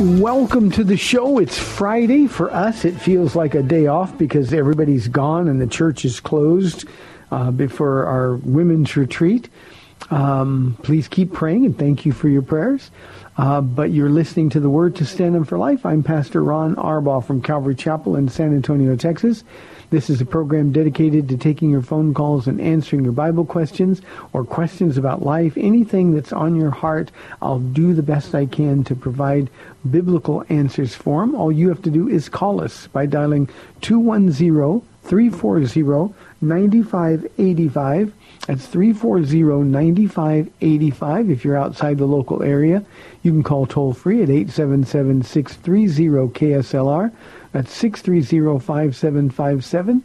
Welcome to the show. It's Friday. For us, it feels like a day off because everybody's gone and the church is closed uh, before our women's retreat. Um, please keep praying and thank you for your prayers. Uh, but you're listening to the Word to Stand On for Life. I'm Pastor Ron Arbaugh from Calvary Chapel in San Antonio, Texas. This is a program dedicated to taking your phone calls and answering your Bible questions or questions about life, anything that's on your heart. I'll do the best I can to provide biblical answers for them. All you have to do is call us by dialing 210-340-9585. That's 340-9585 if you're outside the local area. You can call toll free at 877-630-KSLR. That's 630-5757.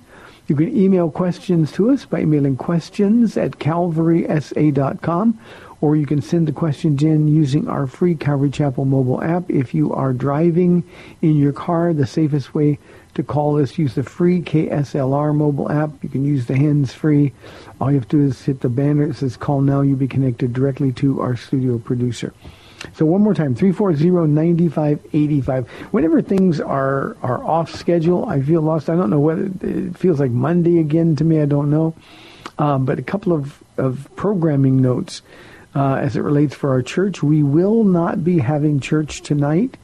You can email questions to us by emailing questions at calvarysa.com or you can send the questions in using our free Calvary Chapel mobile app. If you are driving in your car, the safest way to call us, use the free KSLR mobile app. You can use the hands-free. All you have to do is hit the banner. It says call now. You'll be connected directly to our studio producer. So one more time, 340-9585. Whenever things are, are off schedule, I feel lost. I don't know whether it feels like Monday again to me. I don't know. Um, but a couple of, of programming notes uh, as it relates for our church. We will not be having church tonight.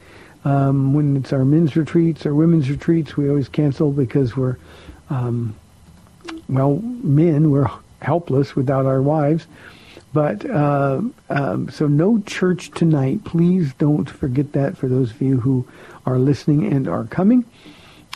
Um, when it's our men's retreats or women's retreats, we always cancel because we're, um, well, men, we're helpless without our wives. But uh, um, so no church tonight. Please don't forget that for those of you who are listening and are coming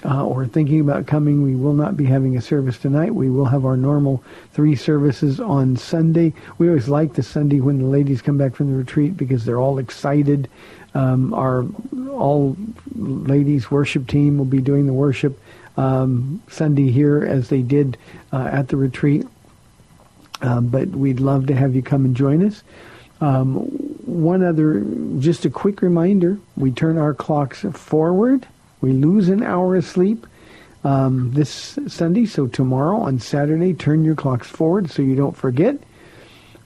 uh, or thinking about coming. We will not be having a service tonight. We will have our normal three services on Sunday. We always like the Sunday when the ladies come back from the retreat because they're all excited. Um, our all ladies worship team will be doing the worship um, Sunday here as they did uh, at the retreat. Um, but we'd love to have you come and join us. Um, one other, just a quick reminder, we turn our clocks forward. We lose an hour of sleep um, this Sunday, so tomorrow on Saturday, turn your clocks forward so you don't forget.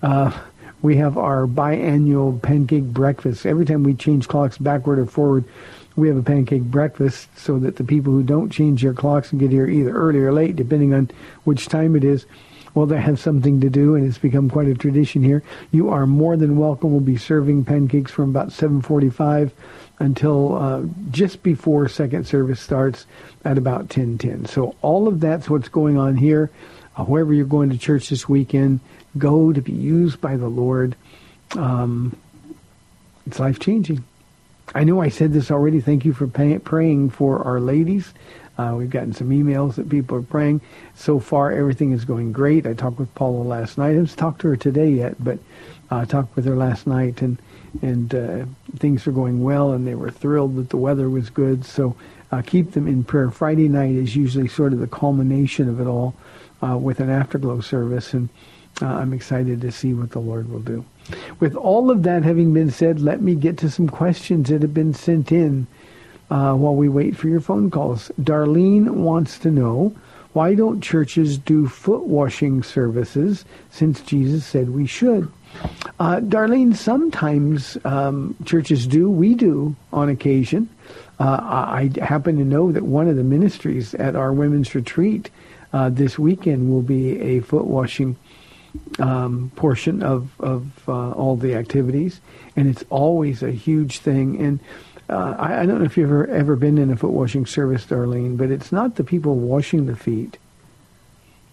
Uh, we have our biannual pancake breakfast. Every time we change clocks backward or forward, we have a pancake breakfast so that the people who don't change their clocks and get here either early or late, depending on which time it is, well, they have something to do, and it's become quite a tradition here. You are more than welcome. We'll be serving pancakes from about 7:45 until uh, just before second service starts at about 10:10. So all of that's what's going on here. Uh, wherever you're going to church this weekend, go to be used by the Lord. Um, it's life changing. I know I said this already. Thank you for pay- praying for our ladies. Uh, we've gotten some emails that people are praying. So far, everything is going great. I talked with Paula last night. I haven't talked to her today yet, but I uh, talked with her last night, and and uh, things are going well, and they were thrilled that the weather was good. So uh, keep them in prayer. Friday night is usually sort of the culmination of it all uh, with an afterglow service, and uh, I'm excited to see what the Lord will do. With all of that having been said, let me get to some questions that have been sent in uh, while we wait for your phone calls. Darlene wants to know, why don't churches do foot washing services since Jesus said we should? Uh, Darlene, sometimes um, churches do. We do on occasion. Uh, I happen to know that one of the ministries at our women's retreat uh, this weekend will be a foot washing um, portion of, of uh, all the activities, and it's always a huge thing. And uh, I, I, don't know if you've ever, ever been in a foot washing service, Darlene, but it's not the people washing the feet.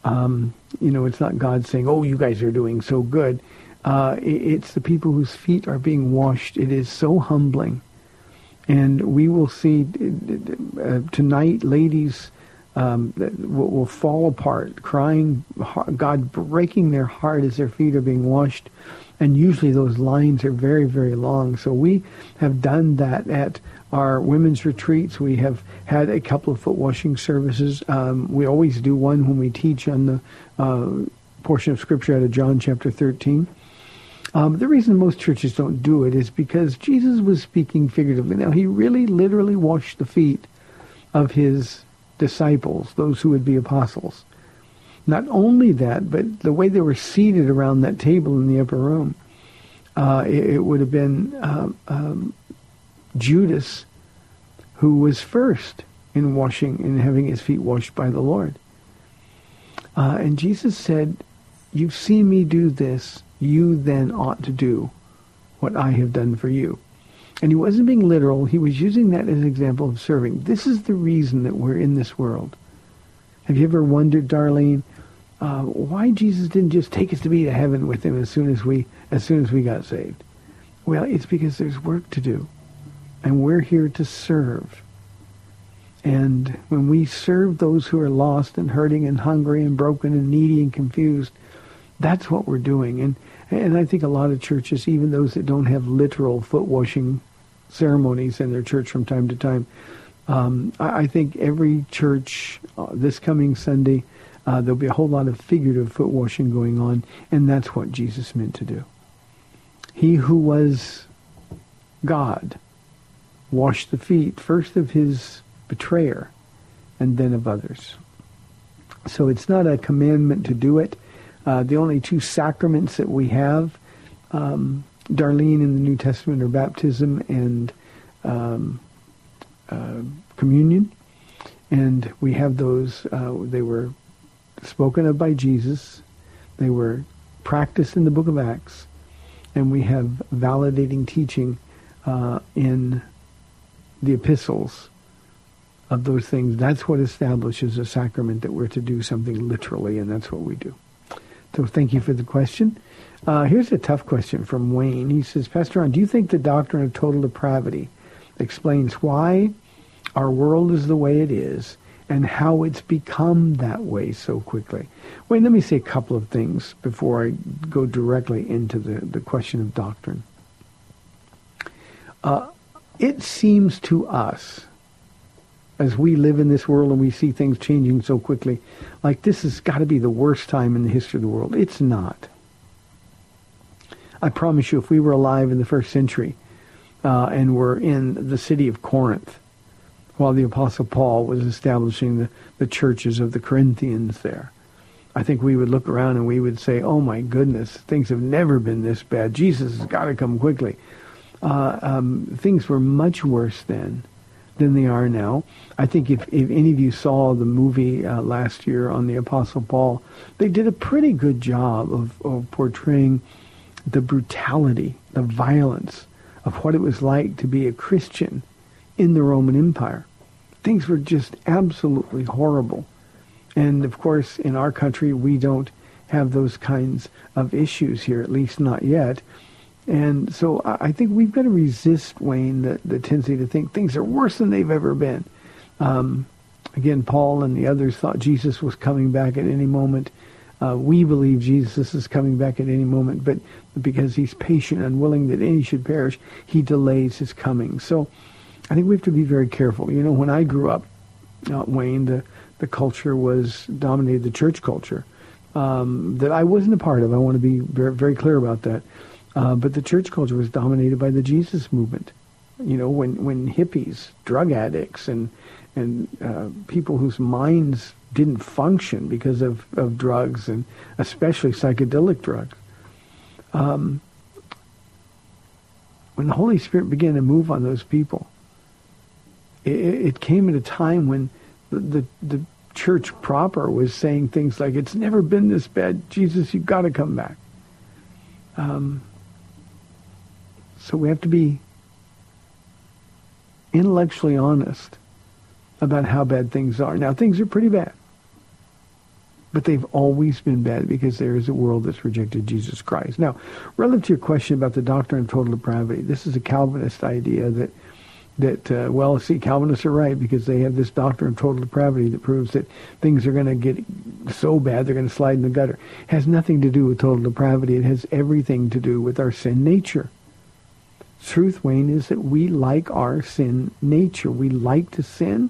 Um, you know, it's not God saying, "Oh, you guys are doing so good." Uh, it's the people whose feet are being washed. It is so humbling, and we will see uh, tonight, ladies um, will, will, fall apart, crying, God breaking their heart as their feet are being washed. And usually those lines are very, very long. So we have done that at our women's retreats. We have had a couple of foot washing services. Um, we always do one when we teach on the uh, portion of Scripture out of John chapter 13. Um, the reason most churches don't do it is because Jesus was speaking figuratively. Now, he really literally washed the feet of his disciples, those who would be apostles. Not only that, but the way they were seated around that table in the upper room, uh, it, it, would have been uh, um, Judas who was first in washing and having his feet washed by the Lord. Uh, and Jesus said, you've seen me do this, you then ought to do what I have done for you. And he wasn't being literal. He was using that as an example of serving. This is the reason that we're in this world. Have you ever wondered, Darlene, uh, why Jesus didn't just take us to be to heaven with him as soon as we as soon as we got saved? Well, it's because there's work to do, and we're here to serve. And when we serve those who are lost and hurting and hungry and broken and needy and confused, that's what we're doing. And and I think a lot of churches, even those that don't have literal foot washing ceremonies in their church from time to time, um, I, I, think every church uh, this coming Sunday, uh, there'll be a whole lot of figurative foot washing going on, and that's what Jesus meant to do. He who was God washed the feet first of his betrayer and then of others. So it's not a commandment to do it. Uh, the only two sacraments that we have, um, Darlene, in the New Testament are baptism and um, uh, communion. And we have those, uh, they were spoken of by Jesus. They were practiced in the book of Acts. And we have validating teaching uh, in the epistles of those things. That's what establishes a sacrament that we're to do something literally, and that's what we do. So thank you for the question. Uh, here's a tough question from Wayne. He says, Pastor Ron, do you think the doctrine of total depravity explains why our world is the way it is and how it's become that way so quickly? Wayne, let me say a couple of things before I go directly into the, the question of doctrine. Uh, it seems to us as we live in this world and we see things changing so quickly, like this has got to be the worst time in the history of the world. It's not. I promise you, if we were alive in the first century uh, and were in the city of Corinth while the Apostle Paul was establishing the, the churches of the Corinthians there, I think we would look around and we would say, oh my goodness, things have never been this bad. Jesus has got to come quickly. Uh, um, things were much worse then than they are now. I think if, if any of you saw the movie uh, last year on the Apostle Paul, they did a pretty good job of, of portraying the brutality, the violence of what it was like to be a Christian in the Roman Empire. Things were just absolutely horrible. And of course, in our country, we don't have those kinds of issues here, at least not yet. And so I think we've got to resist, Wayne, the, the tendency to think things are worse than they've ever been. Um, again, Paul and the others thought Jesus was coming back at any moment. Uh, we believe Jesus is coming back at any moment, but because he's patient and willing that any should perish, he delays his coming. So I think we have to be very careful. You know, when I grew up, uh, Wayne, the, the culture was dominated, the church culture, um, that I wasn't a part of. I want to be very, very clear about that. Uh, but the church culture was dominated by the Jesus movement. You know, when, when hippies, drug addicts, and, and uh, people whose minds didn't function because of, of drugs, and especially psychedelic drugs. Um, when the Holy Spirit began to move on those people, it, it came at a time when the, the, the church proper was saying things like, it's never been this bad. Jesus, you've got to come back. Um, so we have to be intellectually honest about how bad things are. Now, things are pretty bad. But they've always been bad because there is a world that's rejected Jesus Christ. Now, relative to your question about the doctrine of total depravity, this is a Calvinist idea that that uh, well, see, Calvinists are right because they have this doctrine of total depravity that proves that things are going to get so bad they're going to slide in the gutter. It has nothing to do with total depravity. It has everything to do with our sin nature. Truth, Wayne, is that we like our sin nature. We like to sin.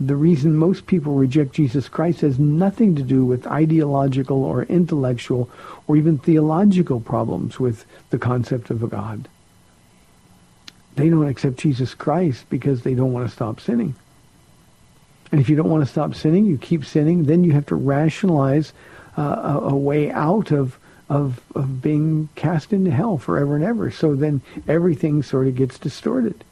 The reason most people reject Jesus Christ has nothing to do with ideological or intellectual or even theological problems with the concept of a God. They don't accept Jesus Christ because they don't want to stop sinning. And if you don't want to stop sinning, you keep sinning, then you have to rationalize uh, a, a, way out of, of, of being cast into hell forever and ever. So then everything sort of gets distorted.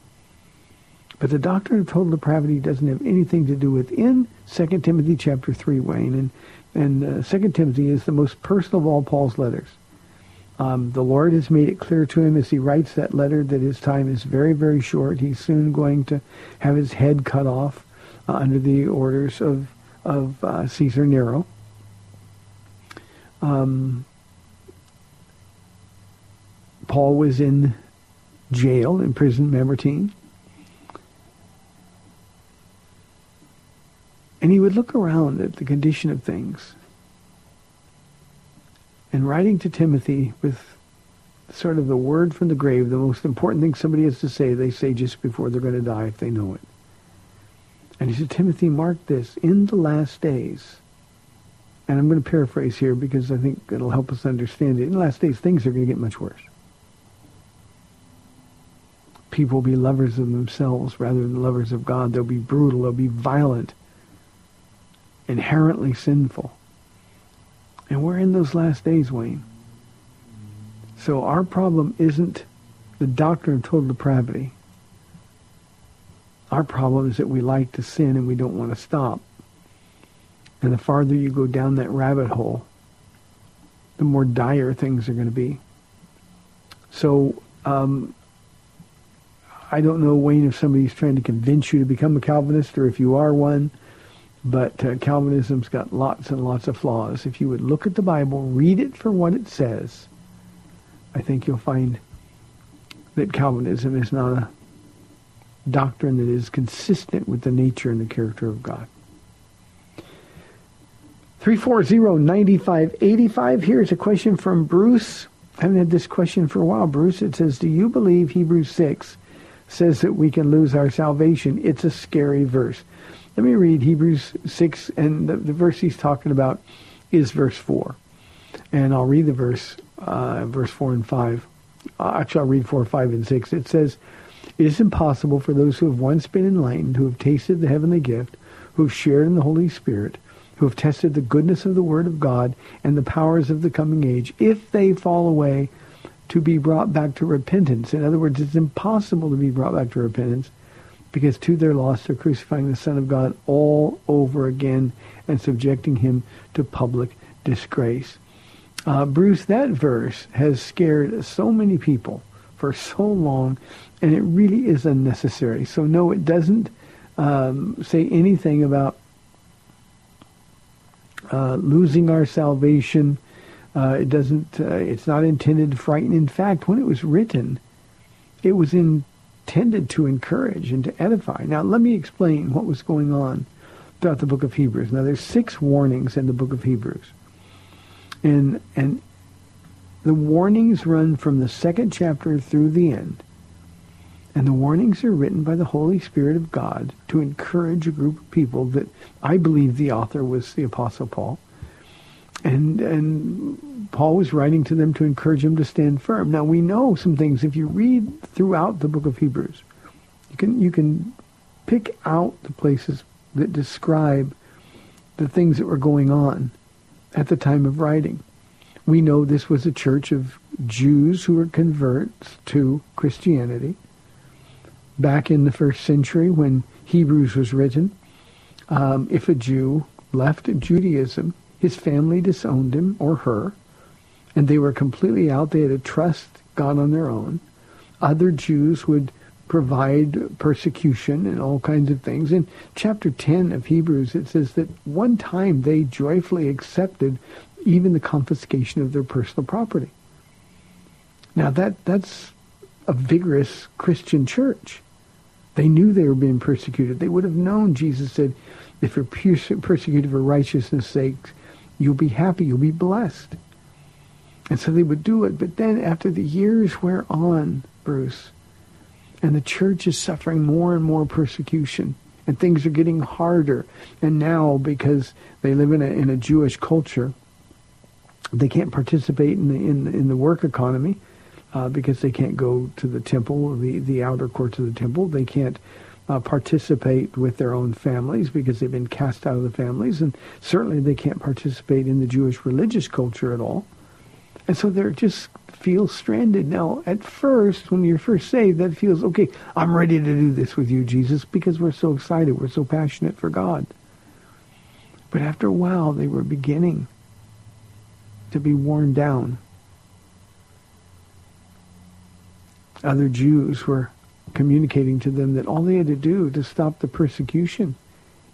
But the doctrine of total depravity doesn't have anything to do with in 2 Timothy chapter 3, Wayne. And, and uh, 2 Timothy is the most personal of all Paul's letters. Um, the Lord has made it clear to him as he writes that letter that his time is very, very short. He's soon going to have his head cut off uh, under the orders of, of uh, Caesar Nero. Um, Paul was in jail, in prison, Mamertine. And he would look around at the condition of things and writing to Timothy with sort of the word from the grave, the most important thing somebody has to say, they say just before they're going to die if they know it. And he said, Timothy, mark this, in the last days, and I'm going to paraphrase here because I think it'll help us understand it. In the last days, things are going to get much worse. People will be lovers of themselves rather than lovers of God. They'll be brutal. They'll be violent, inherently sinful. And we're in those last days, Wayne. So our problem isn't the doctrine of total depravity. Our problem is that we like to sin and we don't want to stop. And the farther you go down that rabbit hole, the more dire things are going to be. So um, I don't know, Wayne, if somebody's trying to convince you to become a Calvinist or if you are one. But uh, Calvinism's got lots and lots of flaws. If you would look at the Bible, read it for what it says, I think you'll find that Calvinism is not a doctrine that is consistent with the nature and the character of God. 340-9585. Here's a question from Bruce. I haven't had this question for a while, Bruce. It says, do you believe Hebrews 6 says that we can lose our salvation? It's a scary verse. Let me read Hebrews 6, and the, the verse he's talking about is verse 4. And I'll read the verse, uh, verse 4 and 5. Uh, actually, I'll read 4, 5, and 6. It says, It is impossible for those who have once been enlightened, who have tasted the heavenly gift, who have shared in the Holy Spirit, who have tested the goodness of the Word of God and the powers of the coming age, if they fall away, to be brought back to repentance. In other words, it's impossible to be brought back to repentance because to their loss they're crucifying the Son of God all over again and subjecting him to public disgrace. Uh, Bruce, that verse has scared so many people for so long, and it really is unnecessary. So no, it doesn't um, say anything about uh, losing our salvation. Uh, it doesn't. Uh, it's not intended to frighten. In fact, when it was written, it was intended to encourage and to edify. Now, let me explain what was going on throughout the book of Hebrews. Now, there's six warnings in the book of Hebrews. And, and the warnings run from the second chapter through the end. And the warnings are written by the Holy Spirit of God to encourage a group of people that I believe the author was the Apostle Paul. And, and Paul was writing to them to encourage them to stand firm. Now we know some things. If you read throughout the book of Hebrews, you can, you can pick out the places that describe the things that were going on at the time of writing. We know this was a church of Jews who were converts to Christianity. Back in the first century when Hebrews was written, um, if a Jew left Judaism, his family disowned him or her, and they were completely out. They had to trust God on their own. Other Jews would provide persecution and all kinds of things. In chapter 10 of Hebrews, it says that one time they joyfully accepted even the confiscation of their personal property. Now that that's a vigorous Christian church. They knew they were being persecuted. They would have known, Jesus said, if you're persecuted for righteousness' sake, you'll be happy, you'll be blessed. And so they would do it. But then after the years wear on, Bruce, and the church is suffering more and more persecution, and things are getting harder. And now, because they live in a, in a Jewish culture, they can't participate in the, in, in the work economy uh, because they can't go to the temple, the, the outer courts of the temple. They can't uh, participate with their own families because they've been cast out of the families. And certainly they can't participate in the Jewish religious culture at all. And so they're just feel stranded. Now, at first, when you're first saved, that feels, okay, I'm ready to do this with you, Jesus, because we're so excited. We're so passionate for God. But after a while, they were beginning to be worn down. Other Jews were communicating to them that all they had to do to stop the persecution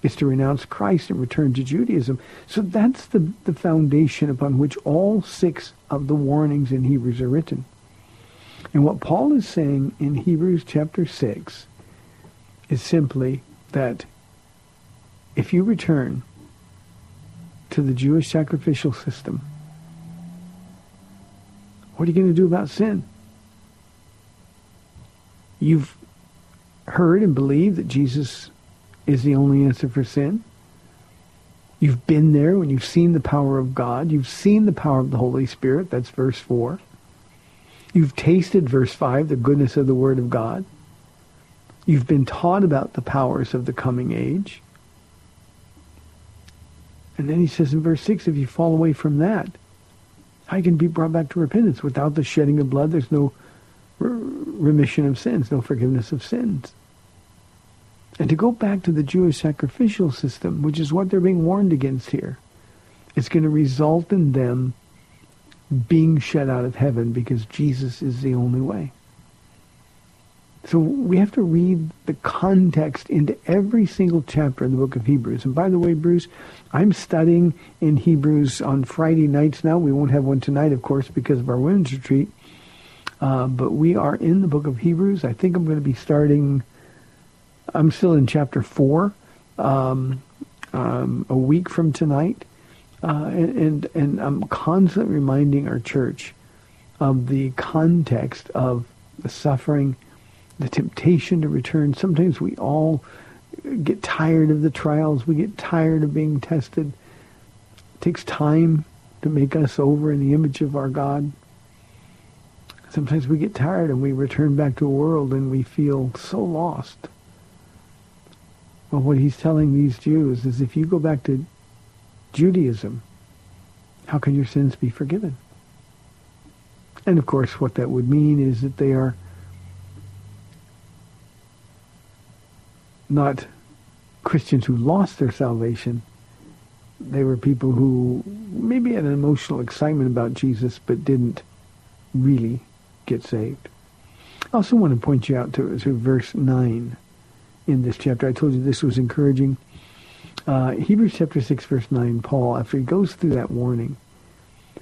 is to renounce Christ and return to Judaism. So that's the, the foundation upon which all six of the warnings in Hebrews are written. And what Paul is saying in Hebrews chapter 6 is simply that if you return to the Jewish sacrificial system, what are you going to do about sin? You've heard and believed that Jesus is the only answer for sin. You've been there when you've seen the power of God. You've seen the power of the Holy Spirit. That's verse 4. You've tasted, verse 5, the goodness of the Word of God. You've been taught about the powers of the coming age. And then he says in verse 6, if you fall away from that, how can be brought back to repentance? Without the shedding of blood, there's no remission of sins, no forgiveness of sins. And to go back to the Jewish sacrificial system, which is what they're being warned against here, it's going to result in them being shut out of heaven because Jesus is the only way. So we have to read the context into every single chapter in the book of Hebrews. And by the way, Bruce, I'm studying in Hebrews on Friday nights now. We won't have one tonight, of course, because of our women's retreat. Uh, but we are in the book of Hebrews. I think I'm going to be starting I'm still in chapter four, um, um, a week from tonight, uh, and, and and I'm constantly reminding our church of the context of the suffering, the temptation to return. Sometimes we all get tired of the trials. We get tired of being tested. It takes time to make us over in the image of our God. Sometimes we get tired and we return back to a world and we feel so lost. Well, what he's telling these Jews is if you go back to Judaism, how can your sins be forgiven? And of course, what that would mean is that they are not Christians who lost their salvation. They were people who maybe had an emotional excitement about Jesus, but didn't really get saved. I also want to point you out to, to verse 9 in this chapter. I told you this was encouraging. Uh, Hebrews chapter 6, verse 9, Paul, after he goes through that warning,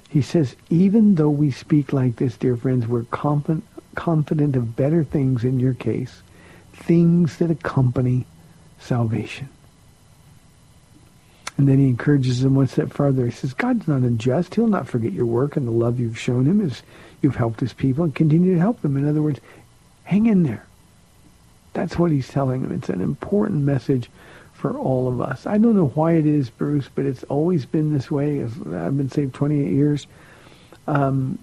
he says, even though we speak like this, dear friends, we're confident, confident of better things in your case, things that accompany salvation. And then he encourages them one step farther. He says, God's not unjust. He'll not forget your work and the love you've shown him as you've helped his people and continue to help them. In other words, hang in there. That's what he's telling them. It's an important message for all of us. I don't know why it is, Bruce, but it's always been this way. I've been saved 28 years. Um,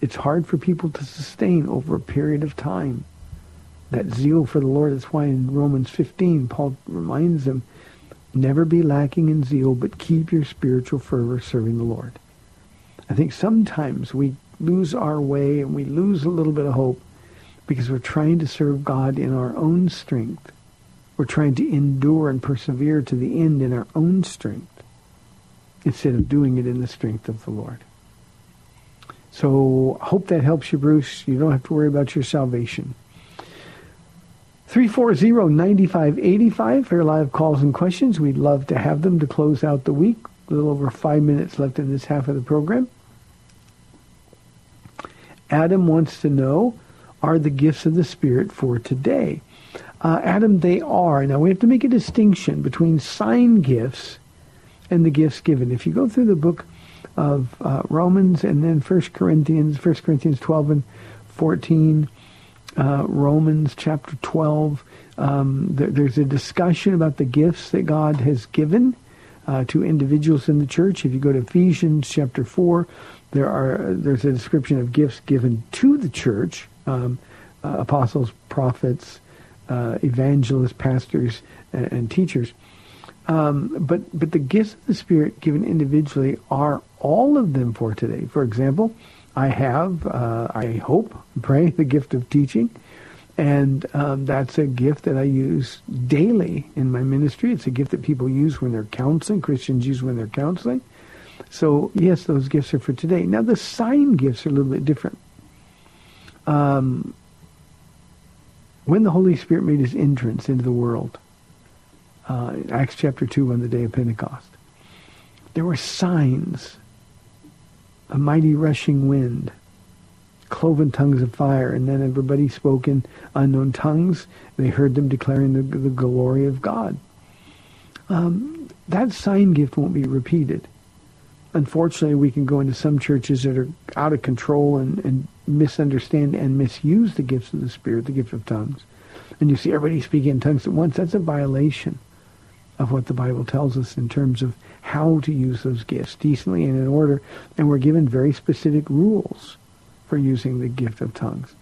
it's hard for people to sustain over a period of time. That zeal for the Lord. That's why in Romans 15, Paul reminds them, never be lacking in zeal, but keep your spiritual fervor serving the Lord. I think sometimes we lose our way and we lose a little bit of hope because we're trying to serve God in our own strength. We're trying to endure and persevere to the end in our own strength instead of doing it in the strength of the Lord. So I hope that helps you, Bruce. You don't have to worry about your salvation. 340-9585 for your live calls and questions. We'd love to have them to close out the week. A little over five minutes left in this half of the program. Adam wants to know, are the gifts of the Spirit for today? Uh, Adam, they are. Now, we have to make a distinction between sign gifts and the gifts given. If you go through the book of uh, Romans and then 1 Corinthians, 1 Corinthians 12 and 14, uh, Romans chapter 12, um, there, there's a discussion about the gifts that God has given uh, to individuals in the church. If you go to Ephesians chapter 4, there are there's a description of gifts given to the church, um, uh, apostles, prophets, uh, evangelists, pastors, and, and teachers. Um, but but the gifts of the Spirit given individually are all of them for today. For example, I have, uh, I hope, pray, the gift of teaching. And um, that's a gift that I use daily in my ministry. It's a gift that people use when they're counseling, Christians use when they're counseling. So, yes, those gifts are for today. Now, the sign gifts are a little bit different. Um, when the Holy Spirit made his entrance into the world, uh, Acts chapter 2 on the day of Pentecost, there were signs a mighty rushing wind, cloven tongues of fire, and then everybody spoke in unknown tongues. They heard them declaring the, the glory of God. Um, that sign gift won't be repeated. Unfortunately, we can go into some churches that are out of control and, and misunderstand and misuse the gifts of the Spirit, the gift of tongues. And you see everybody speaking in tongues at once. That's a violation of what the Bible tells us in terms of how to use those gifts decently and in order. And we're given very specific rules for using the gift of tongues.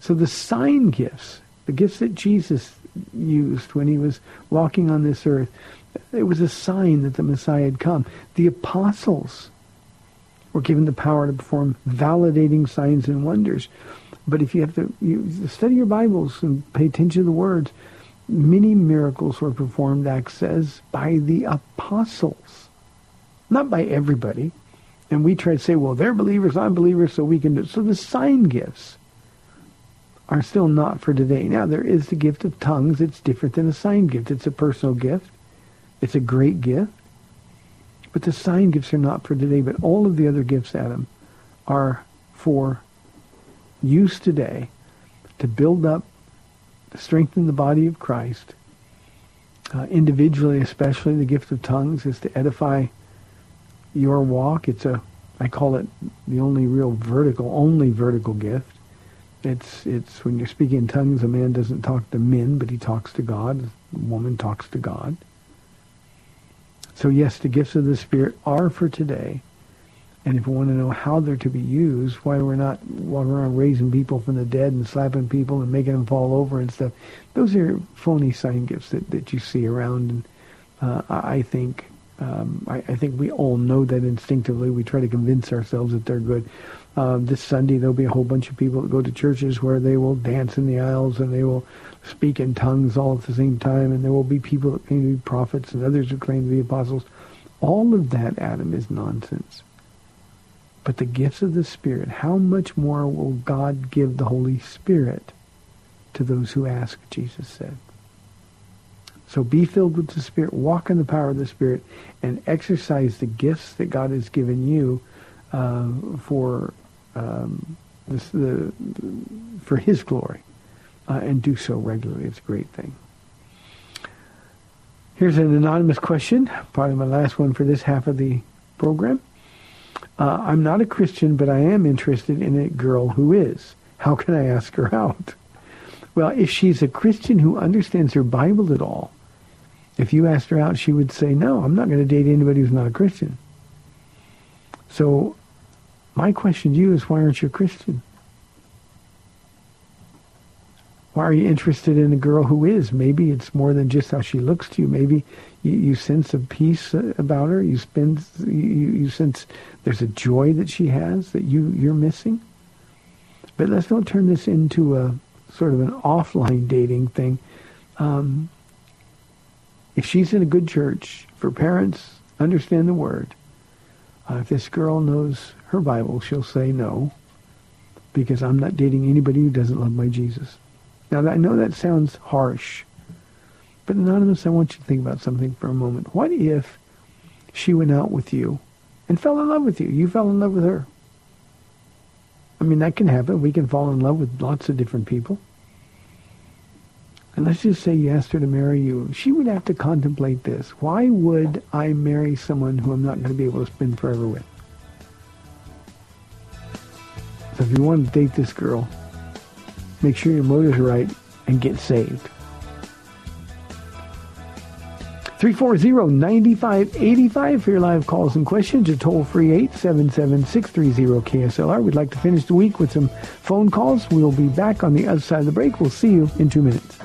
So the sign gifts, the gifts that Jesus used when he was walking on this earth, it was a sign that the Messiah had come. The apostles were given the power to perform validating signs and wonders. But if you have to you study your Bibles and pay attention to the words, many miracles were performed, Acts says, by the apostles, not by everybody. And we try to say, well, they're believers, I'm believers, so we can do it. So the sign gifts are still not for today. Now, there is the gift of tongues. It's different than a sign gift. It's a personal gift. It's a great gift. But the sign gifts are not for today. But all of the other gifts, Adam, are for use today to build up strengthen the body of Christ. Uh, individually, especially, the gift of tongues is to edify your walk. It's a, I call it the only real vertical, only vertical gift. It's, it's when you're speaking in tongues, a man doesn't talk to men, but he talks to God. A woman talks to God. So yes, the gifts of the Spirit are for today. And if we want to know how they're to be used, why we're not walking around raising people from the dead and slapping people and making them fall over and stuff, those are phony sign gifts that, that you see around. And uh, I think um, I, I, think we all know that instinctively. We try to convince ourselves that they're good. Uh, this Sunday there'll be a whole bunch of people that go to churches where they will dance in the aisles and they will speak in tongues all at the same time, and there will be people that claim to be prophets and others who claim to be apostles. All of that, Adam, is nonsense. But the gifts of the Spirit, how much more will God give the Holy Spirit to those who ask, Jesus said. So be filled with the Spirit, walk in the power of the Spirit, and exercise the gifts that God has given you uh, for um, this, the, for His glory, uh, and do so regularly. It's a great thing. Here's an anonymous question, probably my last one for this half of the program. Uh, I'm not a Christian, but I am interested in a girl who is. How can I ask her out? Well, if she's a Christian who understands her Bible at all, If you asked her out, she would say, no, I'm not going to date anybody who's not a Christian. So my question to you is, why aren't you a Christian? Why are you interested in a girl who is? Maybe it's more than just how she looks to you. Maybe you, you sense a peace uh, about her. You, spend, you, you sense there's a joy that she has that you, you're missing. But let's not turn this into a sort of an offline dating thing. Um, if she's in a good church, for parents, understand the word. Uh, if this girl knows her Bible, she'll say no, because I'm not dating anybody who doesn't love my Jesus. Now, I know that sounds harsh, but Anonymous, I want you to think about something for a moment. What if she went out with you and fell in love with you? You fell in love with her. I mean, that can happen. We can fall in love with lots of different people. And let's just say you asked her to marry you. She would have to contemplate this. Why would I marry someone who I'm not going to be able to spend forever with? So if you want to date this girl, make sure your are right and get saved. 340-9585 for your live calls and questions or toll free 877-630-KSLR. We'd like to finish the week with some phone calls. We'll be back on the other side of the break. We'll see you in two minutes.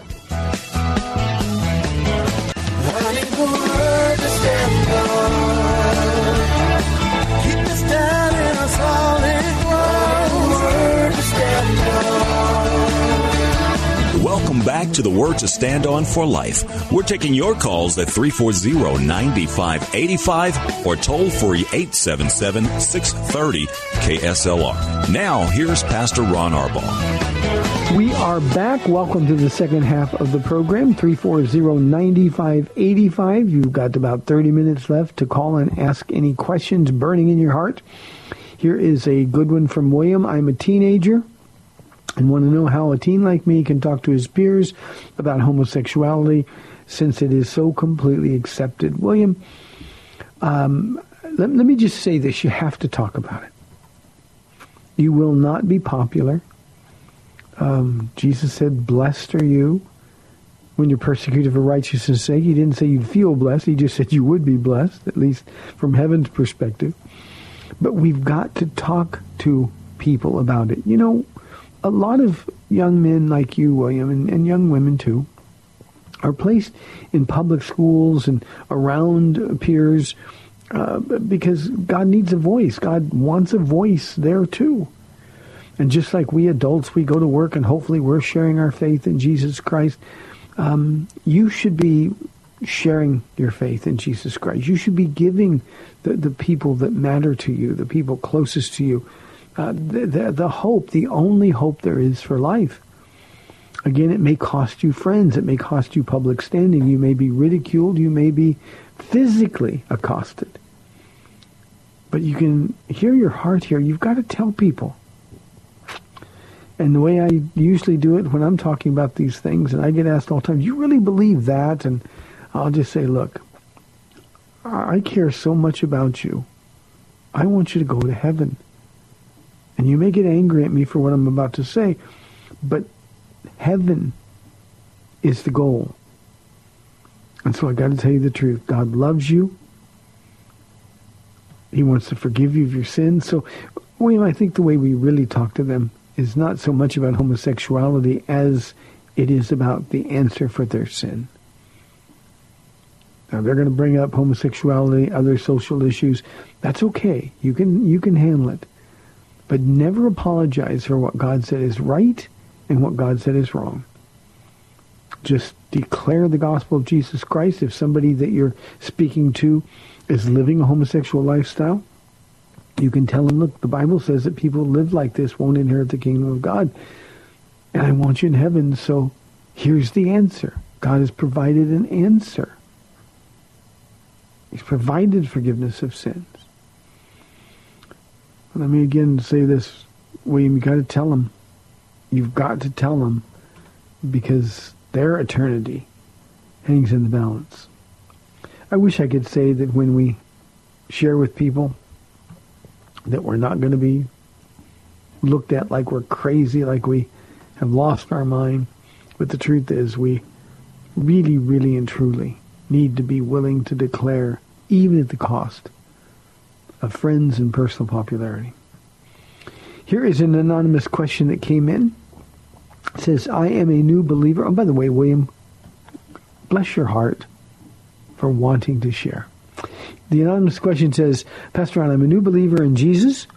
To the Word to Stand On for Life. We're taking your calls at 340-9585 or toll free 877-630 KSLR. Now, here's Pastor Ron Arbaugh. We are back. Welcome to the second half of the program, 340-9585. You've got about 30 minutes left to call and ask any questions burning in your heart. Here is a good one from William. I'm a teenager and want to know how a teen like me can talk to his peers about homosexuality since it is so completely accepted. William, um, let, let me just say this. You have to talk about it. You will not be popular. Um, Jesus said, blessed are you when you're persecuted for righteousness' sake. He didn't say you'd feel blessed. He just said you would be blessed, at least from heaven's perspective. But we've got to talk to people about it. You know, a lot of young men like you, William, and, and young women too, are placed in public schools and around peers uh, because God needs a voice. God wants a voice there too. And just like we adults, we go to work and hopefully we're sharing our faith in Jesus Christ. Um, you should be sharing your faith in Jesus Christ. You should be giving the, the people that matter to you, the people closest to you, uh, the, the, the hope, the only hope there is for life. Again, it may cost you friends. It may cost you public standing. You may be ridiculed. You may be physically accosted. But you can hear your heart here. You've got to tell people. And the way I usually do it when I'm talking about these things, and I get asked all the time, you really believe that? And I'll just say, look, I care so much about you. I want you to go to heaven. And you may get angry at me for what I'm about to say, but heaven is the goal. And so I got to tell you the truth. God loves you. He wants to forgive you of your sins. So, William, I think the way we really talk to them is not so much about homosexuality as it is about the answer for their sin. Now they're going to bring up homosexuality, other social issues. That's okay. You can you can handle it. But never apologize for what God said is right and what God said is wrong. Just declare the gospel of Jesus Christ. If somebody that you're speaking to is living a homosexual lifestyle, you can tell them, look, the Bible says that people who live like this won't inherit the kingdom of God. And I want you in heaven, so here's the answer. God has provided an answer. He's provided forgiveness of sins. Let me again say this, William. You got to tell them. You've got to tell them because their eternity hangs in the balance. I wish I could say that when we share with people that we're not going to be looked at like we're crazy, like we have lost our mind. But the truth is we really, really and truly need to be willing to declare, even at the cost of friends and personal popularity. Here is an anonymous question that came in. It says, I am a new believer. Oh, by the way, William, bless your heart for wanting to share. The anonymous question says, Pastor Ron, I'm a new believer in Jesus,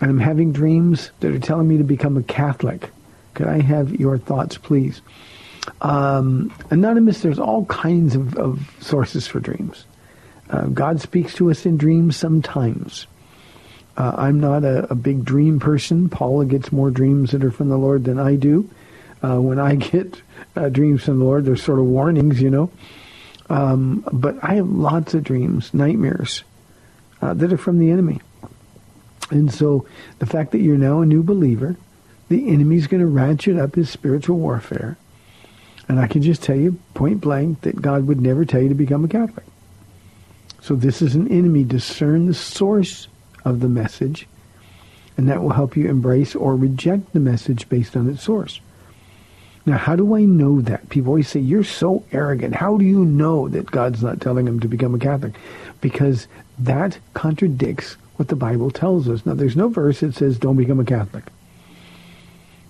and I'm having dreams that are telling me to become a Catholic. Could I have your thoughts, please? Um, anonymous, there's all kinds of, of sources for dreams. Uh, God speaks to us in dreams sometimes. Uh, I'm not a, a, big dream person. Paula gets more dreams that are from the Lord than I do. Uh, when I get uh, dreams from the Lord, they're sort of warnings, you know. Um, but I have lots of dreams, nightmares, uh, that are from the enemy. And so the fact that you're now a new believer, the enemy's going to ratchet up his spiritual warfare. And I can just tell you point blank that God would never tell you to become a Catholic. So this is an enemy. Discern the source of the message, and that will help you embrace or reject the message based on its source. Now, how do I know that? People always say, you're so arrogant. How do you know that God's not telling him to become a Catholic? Because that contradicts what the Bible tells us. Now, there's no verse that says don't become a Catholic.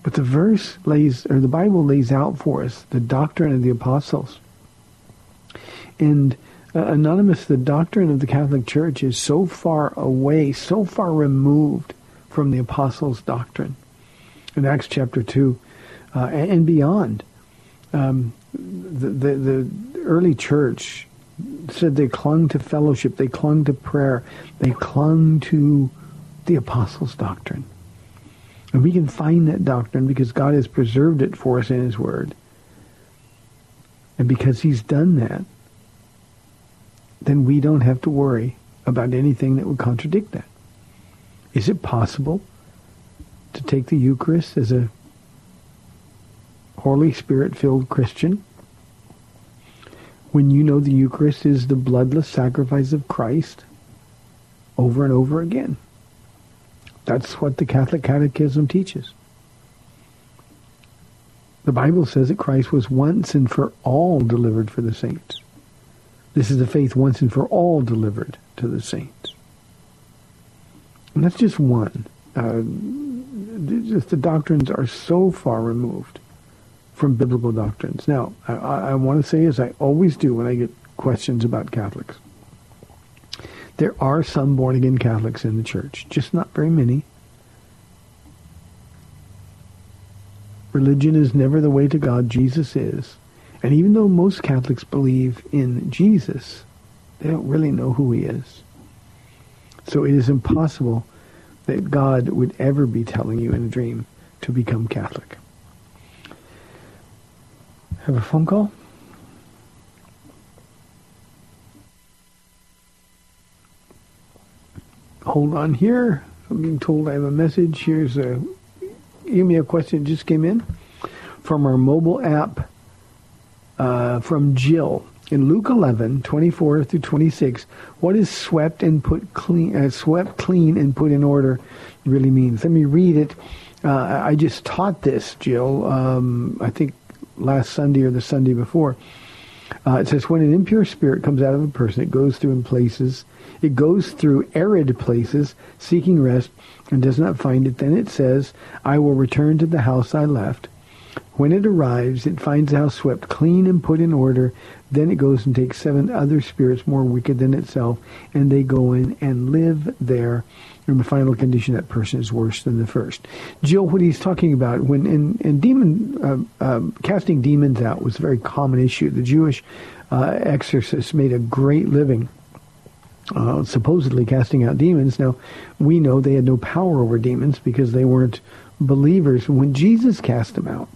But the verse lays, or the Bible lays out for us the doctrine of the apostles. And uh, Anonymous, the doctrine of the Catholic Church is so far away, so far removed from the apostles' doctrine. In Acts chapter 2 uh, and beyond, um, the, the, the early church said they clung to fellowship, they clung to prayer, they clung to the apostles' doctrine. And we can find that doctrine because God has preserved it for us in his word. And because he's done that, then we don't have to worry about anything that would contradict that. Is it possible to take the Eucharist as a Holy Spirit-filled Christian when you know the Eucharist is the bloodless sacrifice of Christ over and over again? That's what the Catholic Catechism teaches. The Bible says that Christ was once and for all delivered for the saints. This is the faith once and for all delivered to the saints. And that's just one. Uh, just the doctrines are so far removed from biblical doctrines. Now, I, I want to say, as I always do when I get questions about Catholics, there are some born-again Catholics in the church, just not very many. Religion is never the way to God. Jesus is. And even though most Catholics believe in Jesus, they don't really know who he is. So it is impossible that God would ever be telling you in a dream to become Catholic. Have a phone call? Hold on here. I'm being told I have a message. Here's a email question just came in from our mobile app uh, from Jill in Luke 11, 24 through 26, what is swept and put clean, uh, swept clean and put in order really means? Let me read it. Uh, I just taught this, Jill, um, I think last Sunday or the Sunday before. Uh, it says, when an impure spirit comes out of a person, it goes through in places, it goes through arid places, seeking rest, and does not find it. Then it says, I will return to the house I left. When it arrives, it finds the house swept clean and put in order. Then it goes and takes seven other spirits more wicked than itself, and they go in and live there. In the final condition, that person is worse than the first. Jill, what he's talking about when in, demon uh, uh, casting demons out was a very common issue. The Jewish uh, exorcists made a great living. Uh, supposedly casting out demons. Now, we know they had no power over demons because they weren't believers. When Jesus cast them out,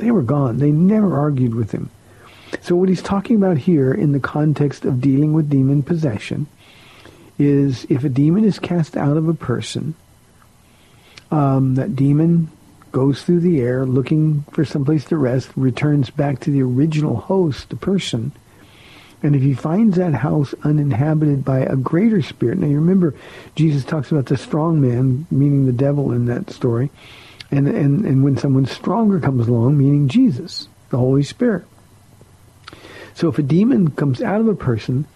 they were gone. They never argued with him. So what he's talking about here in the context of dealing with demon possession is if a demon is cast out of a person, um, that demon goes through the air looking for someplace to rest, returns back to the original host, the person, and if he finds that house uninhabited by a greater spirit, now you remember Jesus talks about the strong man, meaning the devil in that story, and, and, and when someone stronger comes along, meaning Jesus, the Holy Spirit. So if a demon comes out of a person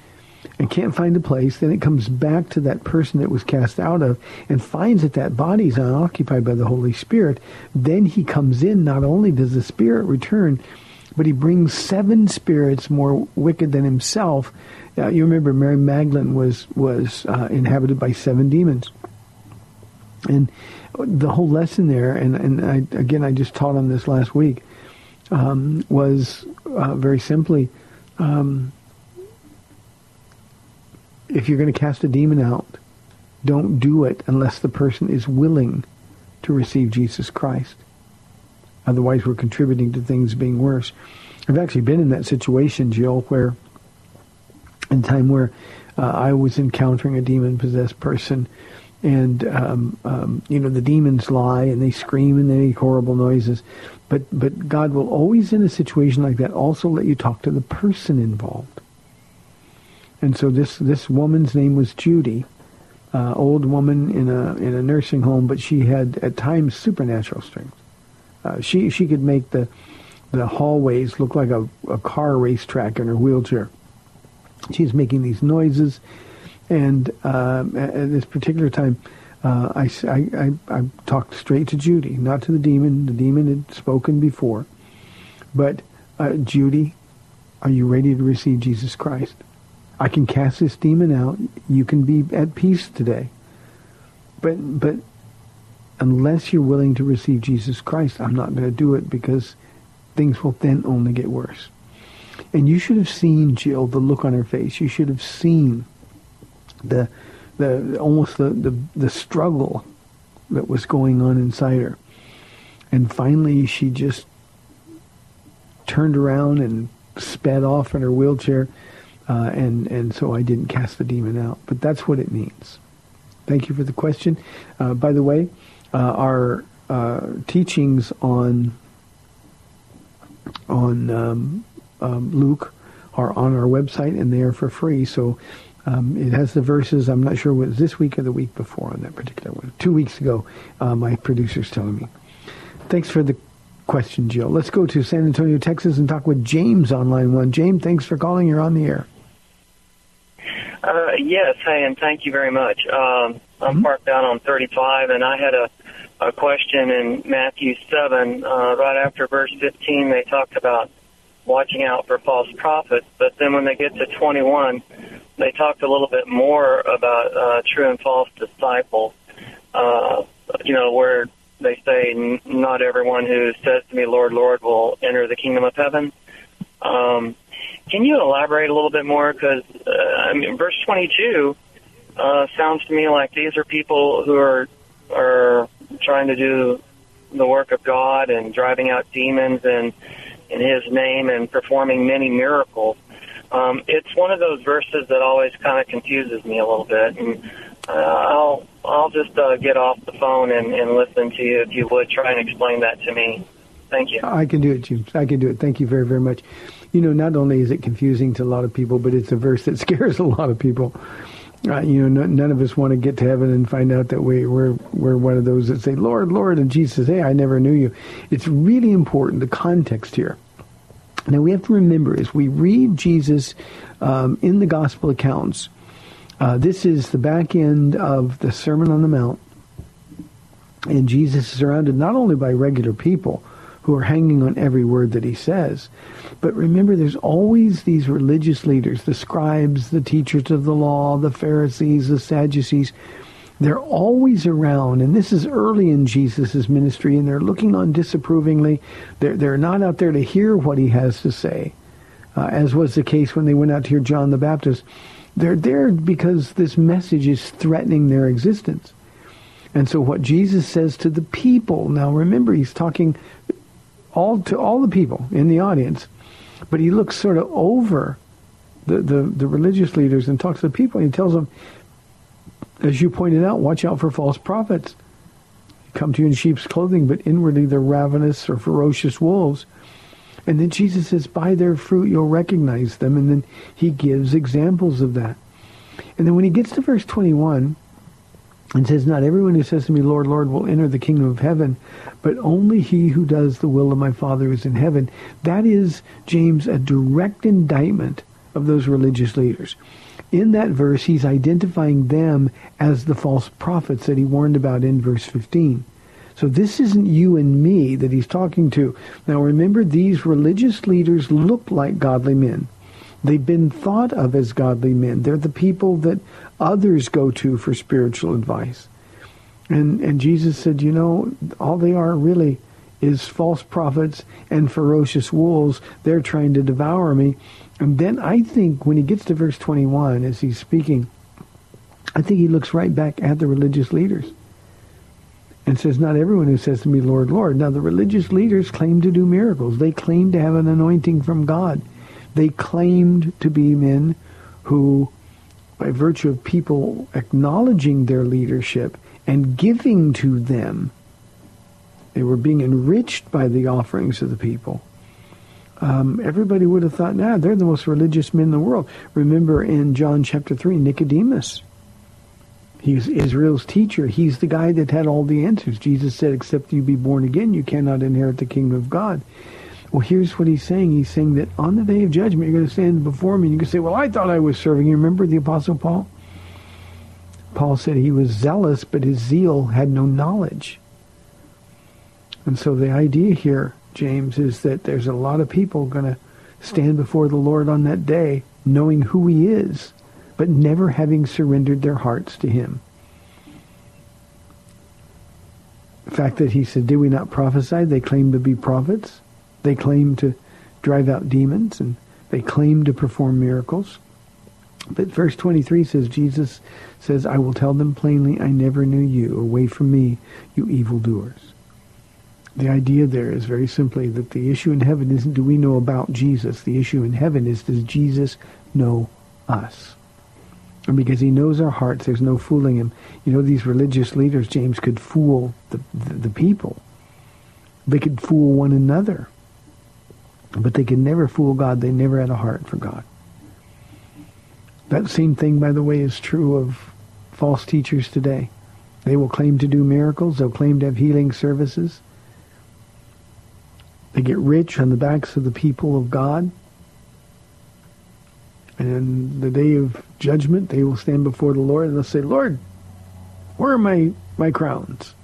and can't find a place, then it comes back to that person that was cast out of and finds that that body is unoccupied by the Holy Spirit. Then he comes in. Not only does the spirit return, but he brings seven spirits more wicked than himself. Uh, you remember Mary Magdalene was was uh, inhabited by seven demons, and the whole lesson there, and and I, again I just taught on this last week, um, was uh, very simply. Um, if you're going to cast a demon out, don't do it unless the person is willing to receive Jesus Christ. Otherwise, we're contributing to things being worse. I've actually been in that situation, Jill, where in time where uh, I was encountering a demon-possessed person, and um, um, you know the demons lie and they scream and they make horrible noises, but but God will always, in a situation like that, also let you talk to the person involved. And so this this woman's name was Judy, uh, old woman in a in a nursing home, but she had at times supernatural strength. Uh, she she could make the the hallways look like a, a car racetrack in her wheelchair. She's making these noises, and uh, at, this particular time, uh, I, I, I, I talked straight to Judy, not to the demon. The demon had spoken before, but uh, Judy, are you ready to receive Jesus Christ? I can cast this demon out. You can be at peace today. But but unless you're willing to receive Jesus Christ, I'm not going to do it because things will then only get worse. And you should have seen Jill the look on her face. You should have seen the the almost the, the, the struggle that was going on inside her. And finally she just turned around and sped off in her wheelchair uh, and and so I didn't cast the demon out. But that's what it means. Thank you for the question. Uh, by the way, uh, our uh, teachings on on um, um, Luke are on our website, and they are for free. So. Um, it has the verses. I'm not sure what was this week or the week before on that particular one. Two weeks ago, uh, my producer's telling me. Thanks for the question, Jill. Let's go to San Antonio, Texas, and talk with James on line one. James, thanks for calling. You're on the air. Uh, yes, hey, and thank you very much. Um, I'm Mhm. parked down on 35, and I had a, a question in Matthew 7. Uh, right after verse 15, they talked about watching out for false prophets, but then when they get to 21, they talked a little bit more about uh, true and false disciples. Uh, you know, where they say, "Not everyone who says to me, Lord, Lord, will enter the kingdom of heaven." Um, can you elaborate a little bit more? Because uh, I mean, verse 22 uh, sounds to me like these are people who are are trying to do the work of God and driving out demons and in His name and performing many miracles. Um, it's one of those verses that always kind of confuses me a little bit, and uh, I'll I'll just uh, get off the phone and, and listen to you if you would try and explain that to me. Thank you. I can do it, James. I can do it. Thank you very, very much. You know, not only is it confusing to a lot of people, but it's a verse that scares a lot of people. Uh, you know, none of us want to get to heaven and find out that we, we're we're one of those that say, "Lord, Lord," and Jesus says, "Hey, I never knew you." It's really important the context here. Now we have to remember as we read Jesus um, in the gospel accounts, uh, this is the back end of the Sermon on the Mount, and Jesus is surrounded not only by regular people who are hanging on every word that he says, but remember there's always these religious leaders, the scribes, the teachers of the law, the Pharisees, the Sadducees. They're always around, and this is early in Jesus' ministry, and they're looking on disapprovingly. They're, they're not out there to hear what he has to say, uh, as was the case when they went out to hear John the Baptist. They're there because this message is threatening their existence. And so what Jesus says to the people, now remember he's talking all to all the people in the audience, but he looks sort of over the, the, the religious leaders and talks to the people. And he tells them, as you pointed out, watch out for false prophets. They come to you in sheep's clothing, but inwardly they're ravenous or ferocious wolves. And then Jesus says, by their fruit you'll recognize them. And then he gives examples of that. And then when he gets to verse 21, and says, Not everyone who says to me, Lord, Lord, will enter the kingdom of heaven, but only he who does the will of my Father is in heaven. That is, James, a direct indictment of those religious leaders. In that verse, he's identifying them as the false prophets that he warned about in verse 15. So this isn't you and me that he's talking to. Now remember, these religious leaders look like godly men. They've been thought of as godly men. They're the people that others go to for spiritual advice. And, and Jesus said, you know, all they are really is false prophets and ferocious wolves. They're trying to devour me. And then I think when he gets to verse 21, as he's speaking, I think he looks right back at the religious leaders and says, not everyone who says to me, Lord, Lord. Now, the religious leaders claim to do miracles. They claim to have an anointing from God. They claimed to be men who, by virtue of people acknowledging their leadership and giving to them, they were being enriched by the offerings of the people. Um, everybody would have thought, nah, they're the most religious men in the world. Remember in John chapter 3, Nicodemus. He's Israel's teacher. He's the guy that had all the answers. Jesus said, except you be born again, you cannot inherit the kingdom of God. Well, here's what he's saying. He's saying that on the day of judgment, you're going to stand before me and you can say, well, I thought I was serving you. Remember the Apostle Paul? Paul said he was zealous, but his zeal had no knowledge. And so the idea here, James, is that there's a lot of people going to stand before the Lord on that day knowing who he is, but never having surrendered their hearts to him. The fact that he said, did we not prophesy? They claim to be prophets. They claim to drive out demons and they claim to perform miracles. But verse 23 says, Jesus says, I will tell them plainly, I never knew you. Away from me, you evildoers. The idea there is very simply that the issue in heaven isn't do we know about Jesus. The issue in heaven is does Jesus know us? And because he knows our hearts, there's no fooling him. You know, these religious leaders, James, could fool the, the, the people. They could fool one another. But they could never fool God. They never had a heart for God. That same thing, by the way, is true of false teachers today. They will claim to do miracles. They'll claim to have healing services. They get rich on the backs of the people of God. And in the day of judgment, they will stand before the Lord and they'll say, Lord, where are my, my crowns?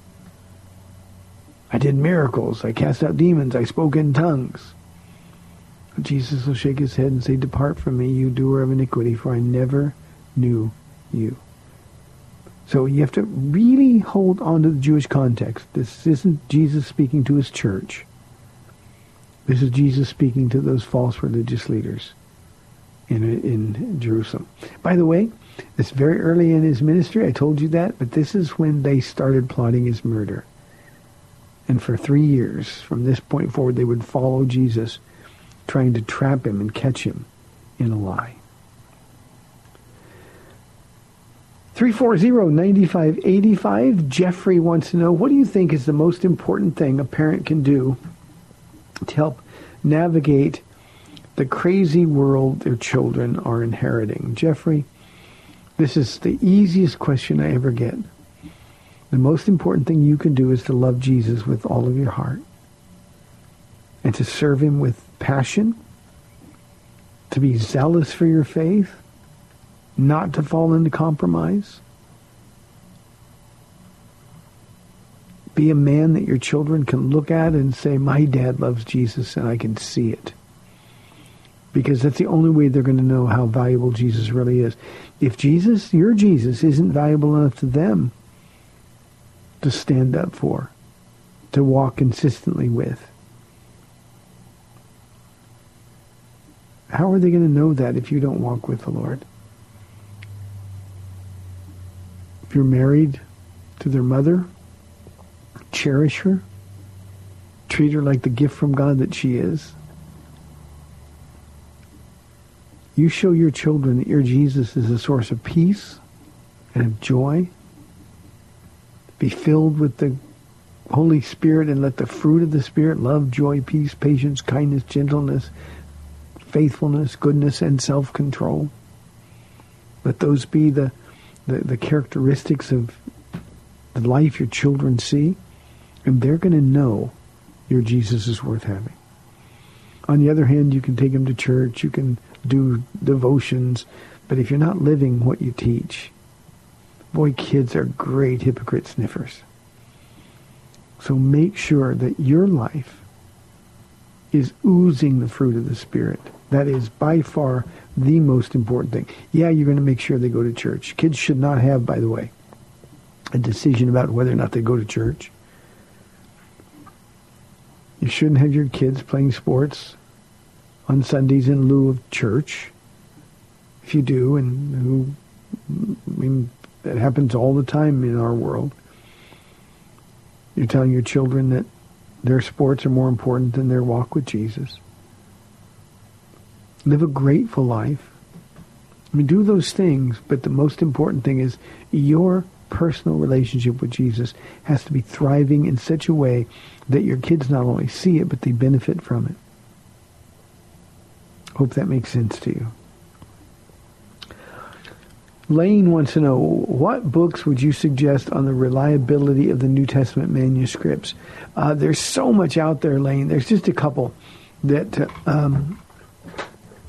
I did miracles. I cast out demons. I spoke in tongues. Jesus will shake his head and say, Depart from me, you doer of iniquity, for I never knew you. So you have to really hold on to the Jewish context. This isn't Jesus speaking to his church. This is Jesus speaking to those false religious leaders in, in Jerusalem. By the way, it's very early in his ministry. I told you that, but this is when they started plotting his murder. And for three years, from this point forward, they would follow Jesus trying to trap him and catch him in a lie. 340-9585. Jeffrey wants to know, what do you think is the most important thing a parent can do to help navigate the crazy world their children are inheriting? Jeffrey, this is the easiest question I ever get. The most important thing you can do is to love Jesus with all of your heart and to serve him with passion, to be zealous for your faith, not to fall into compromise. Be a man that your children can look at and say, my dad loves Jesus and I can see it. Because that's the only way they're going to know how valuable Jesus really is. If Jesus, your Jesus, isn't valuable enough to them to stand up for, to walk consistently with, How are they going to know that if you don't walk with the Lord? If you're married to their mother, cherish her. Treat her like the gift from God that she is. You show your children that your Jesus is a source of peace and of joy. Be filled with the Holy Spirit and let the fruit of the Spirit, love, joy, peace, patience, kindness, gentleness, faithfulness, goodness, and self-control. Let those be the, the, the characteristics of the life your children see, and they're going to know your Jesus is worth having. On the other hand, you can take them to church, you can do devotions, but if you're not living what you teach, boy, kids are great hypocrite sniffers. So make sure that your life is oozing the fruit of the Spirit. That is by far the most important thing. Yeah, you're going to make sure they go to church. Kids should not have, by the way, a decision about whether or not they go to church. You shouldn't have your kids playing sports on Sundays in lieu of church. If you do, and who, I mean, it happens all the time in our world. You're telling your children that their sports are more important than their walk with Jesus. Live a grateful life. I mean, do those things, but the most important thing is your personal relationship with Jesus has to be thriving in such a way that your kids not only see it, but they benefit from it. Hope that makes sense to you. Lane wants to know, what books would you suggest on the reliability of the New Testament manuscripts? Uh, there's so much out there, Lane. There's just a couple that uh, um,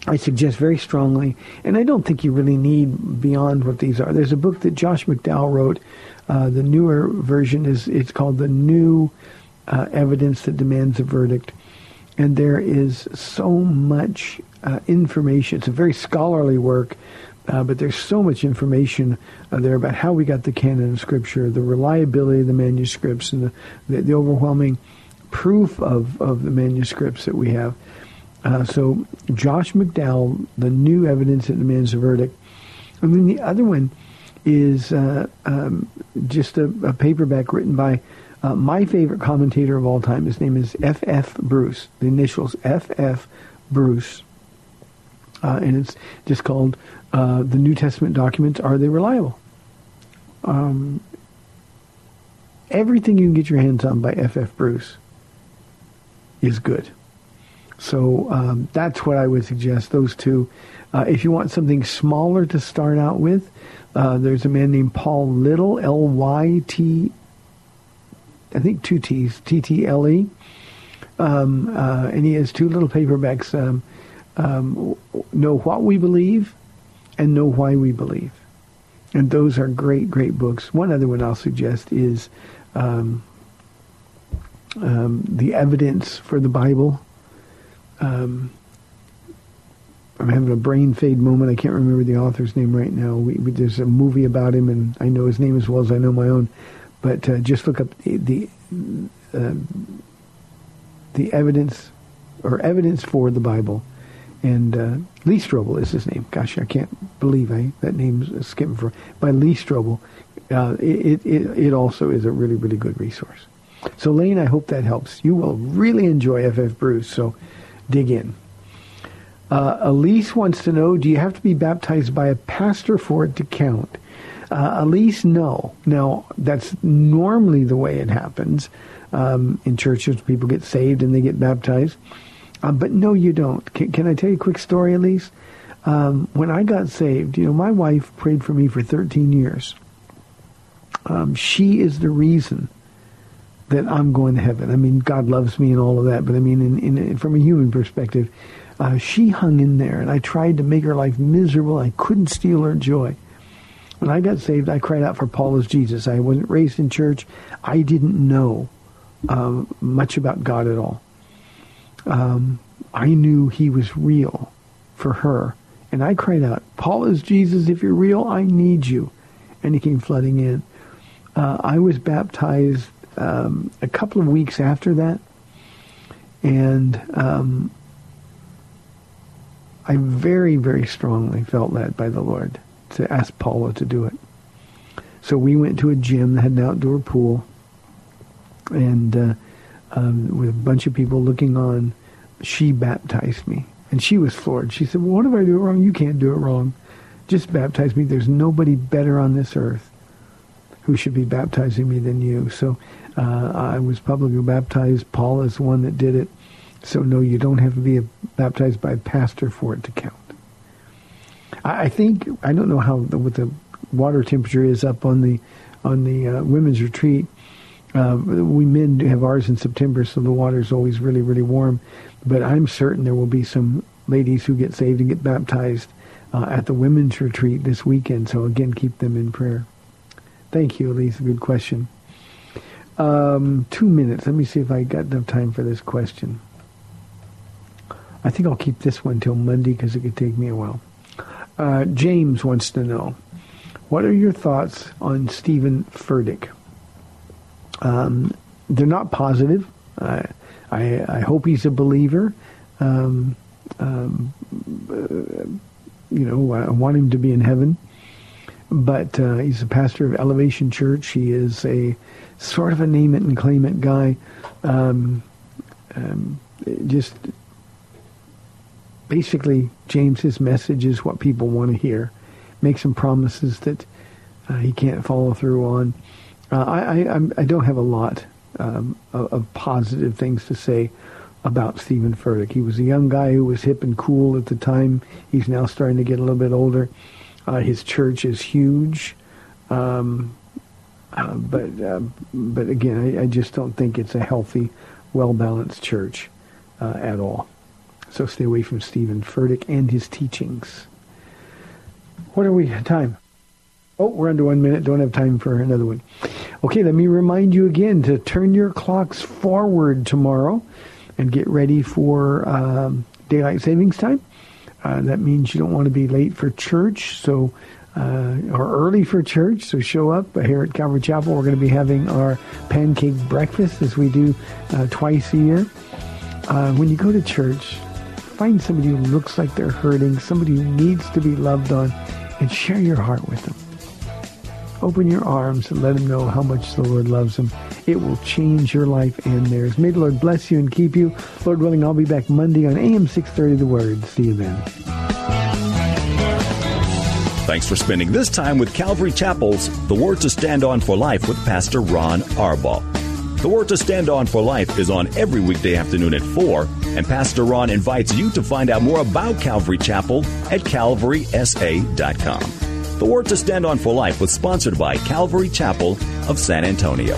I suggest very strongly, and I don't think you really need beyond what these are. There's a book that Josh McDowell wrote. Uh, the newer version is it's called The New uh, Evidence That Demands a Verdict. And there is so much uh, information. It's a very scholarly work uh, but there's so much information uh, there about how we got the canon of Scripture, the reliability of the manuscripts, and the, the, the overwhelming proof of, of the manuscripts that we have. Uh, so Josh McDowell, the new evidence that demands a verdict. And then the other one is uh, um, just a, a, paperback written by uh, my favorite commentator of all time. His name is F. F. Bruce. The initials F. F. Bruce. Uh, and it's just called uh, the New Testament documents, are they reliable? Um, everything you can get your hands on by F. F. Bruce is good. So um, that's what I would suggest, those two. Uh, if you want something smaller to start out with, uh, there's a man named Paul Little, L-Y-T, I think two T's, T-T-L-E. Um, uh, and he has two little paperbacks, um, um, Know What We Believe and know why we believe. And those are great, great books. One other one I'll suggest is um, um, The Evidence for the Bible. Um, I'm having a brain fade moment. I can't remember the author's name right now. We, we, there's a movie about him, and I know his name as well as I know my own. But uh, just look up the the, uh, the evidence or evidence for the Bible, and uh, Lee Strobel is his name. Gosh, I can't believe I that name's skipping for by Lee Strobel. Uh, it, it it also is a really really good resource. So Lane, I hope that helps. You will really enjoy FF Bruce. So dig in. Uh, Elise wants to know: Do you have to be baptized by a pastor for it to count? Uh, Elise, no. Now that's normally the way it happens um, in churches. People get saved and they get baptized. Uh, but no, you don't. Can, can, I tell you a quick story, Elise? Um, when I got saved, you know, my wife prayed for me for 13 years. Um, she is the reason that I'm going to heaven. I mean, God loves me and all of that, but I mean, in, in, from a human perspective, uh, she hung in there, and I tried to make her life miserable. I couldn't steal her joy. When I got saved, I cried out for Paula's Jesus. I wasn't raised in church. I didn't know uh, much about God at all um, I knew he was real for her. And I cried out, Paula's Jesus. If you're real, I need you. And he came flooding in. Uh, I was baptized um, a couple of weeks after that. And um, I very, very strongly felt led by the Lord to ask Paula to do it. So we went to a gym that had an outdoor pool. And uh, um, with a bunch of people looking on, she baptized me. And she was floored. She said, well, what if I do it wrong? You can't do it wrong. Just baptize me. There's nobody better on this earth who should be baptizing me than you. So uh, I was publicly baptized. Paula is the one that did it. So no, you don't have to be baptized by a pastor for it to count. I, I think, I don't know how, what the water temperature is up on the on the uh, women's retreat. Uh, we men have ours in September, so the water is always really, really warm. But I'm certain there will be some ladies who get saved and get baptized uh, at the women's retreat this weekend. So again, keep them in prayer. Thank you, Elise. Good question. Um, two minutes. Let me see if I got enough time for this question. I think I'll keep this one till Monday because it could take me a while. Uh, James wants to know, what are your thoughts on Stephen Furtick? Um, they're not positive. I, I, hope he's a believer. Um, um, uh, you know, I want him to be in heaven. But uh, he's a pastor of Elevation Church. He is a sort of a name it and claim it guy. Um, um, just basically, James's message is what people want to hear. Make some promises that uh, he can't follow through on. Uh, I, I, I'm- don't have a lot um, of, of positive things to say about Stephen Furtick. He was a young guy who was hip and cool at the time. He's now starting to get a little bit older. Uh, his church is huge. Um, uh, but uh, but again, I, I just don't think it's a healthy, well balanced church uh, at all. So stay away from Stephen Furtick and his teachings. What are we time? Oh, we're under one minute. Don't have time for another one. Okay, let me remind you again to turn your clocks forward tomorrow and get ready for um, daylight savings time. Uh, that means you don't want to be late for church, so uh, or early for church. So show up here at Calvary Chapel. We're going to be having our pancake breakfast as we do uh, twice a year. Uh, when you go to church, find somebody who looks like they're hurting, somebody who needs to be loved on, and share your heart with them. Open your arms and let them know how much the Lord loves them. It will change your life and theirs. May the Lord bless you and keep you. Lord willing, I'll be back Monday on AM 630 The Word. See you then. Thanks for spending this time with Calvary Chapel's The Word to Stand On for Life with Pastor Ron Arbaugh. The Word to Stand On for Life is on every weekday afternoon at 4, and Pastor Ron invites you to find out more about Calvary Chapel at calvarysa.com. The Word to Stand On for Life was sponsored by Calvary Chapel of San Antonio.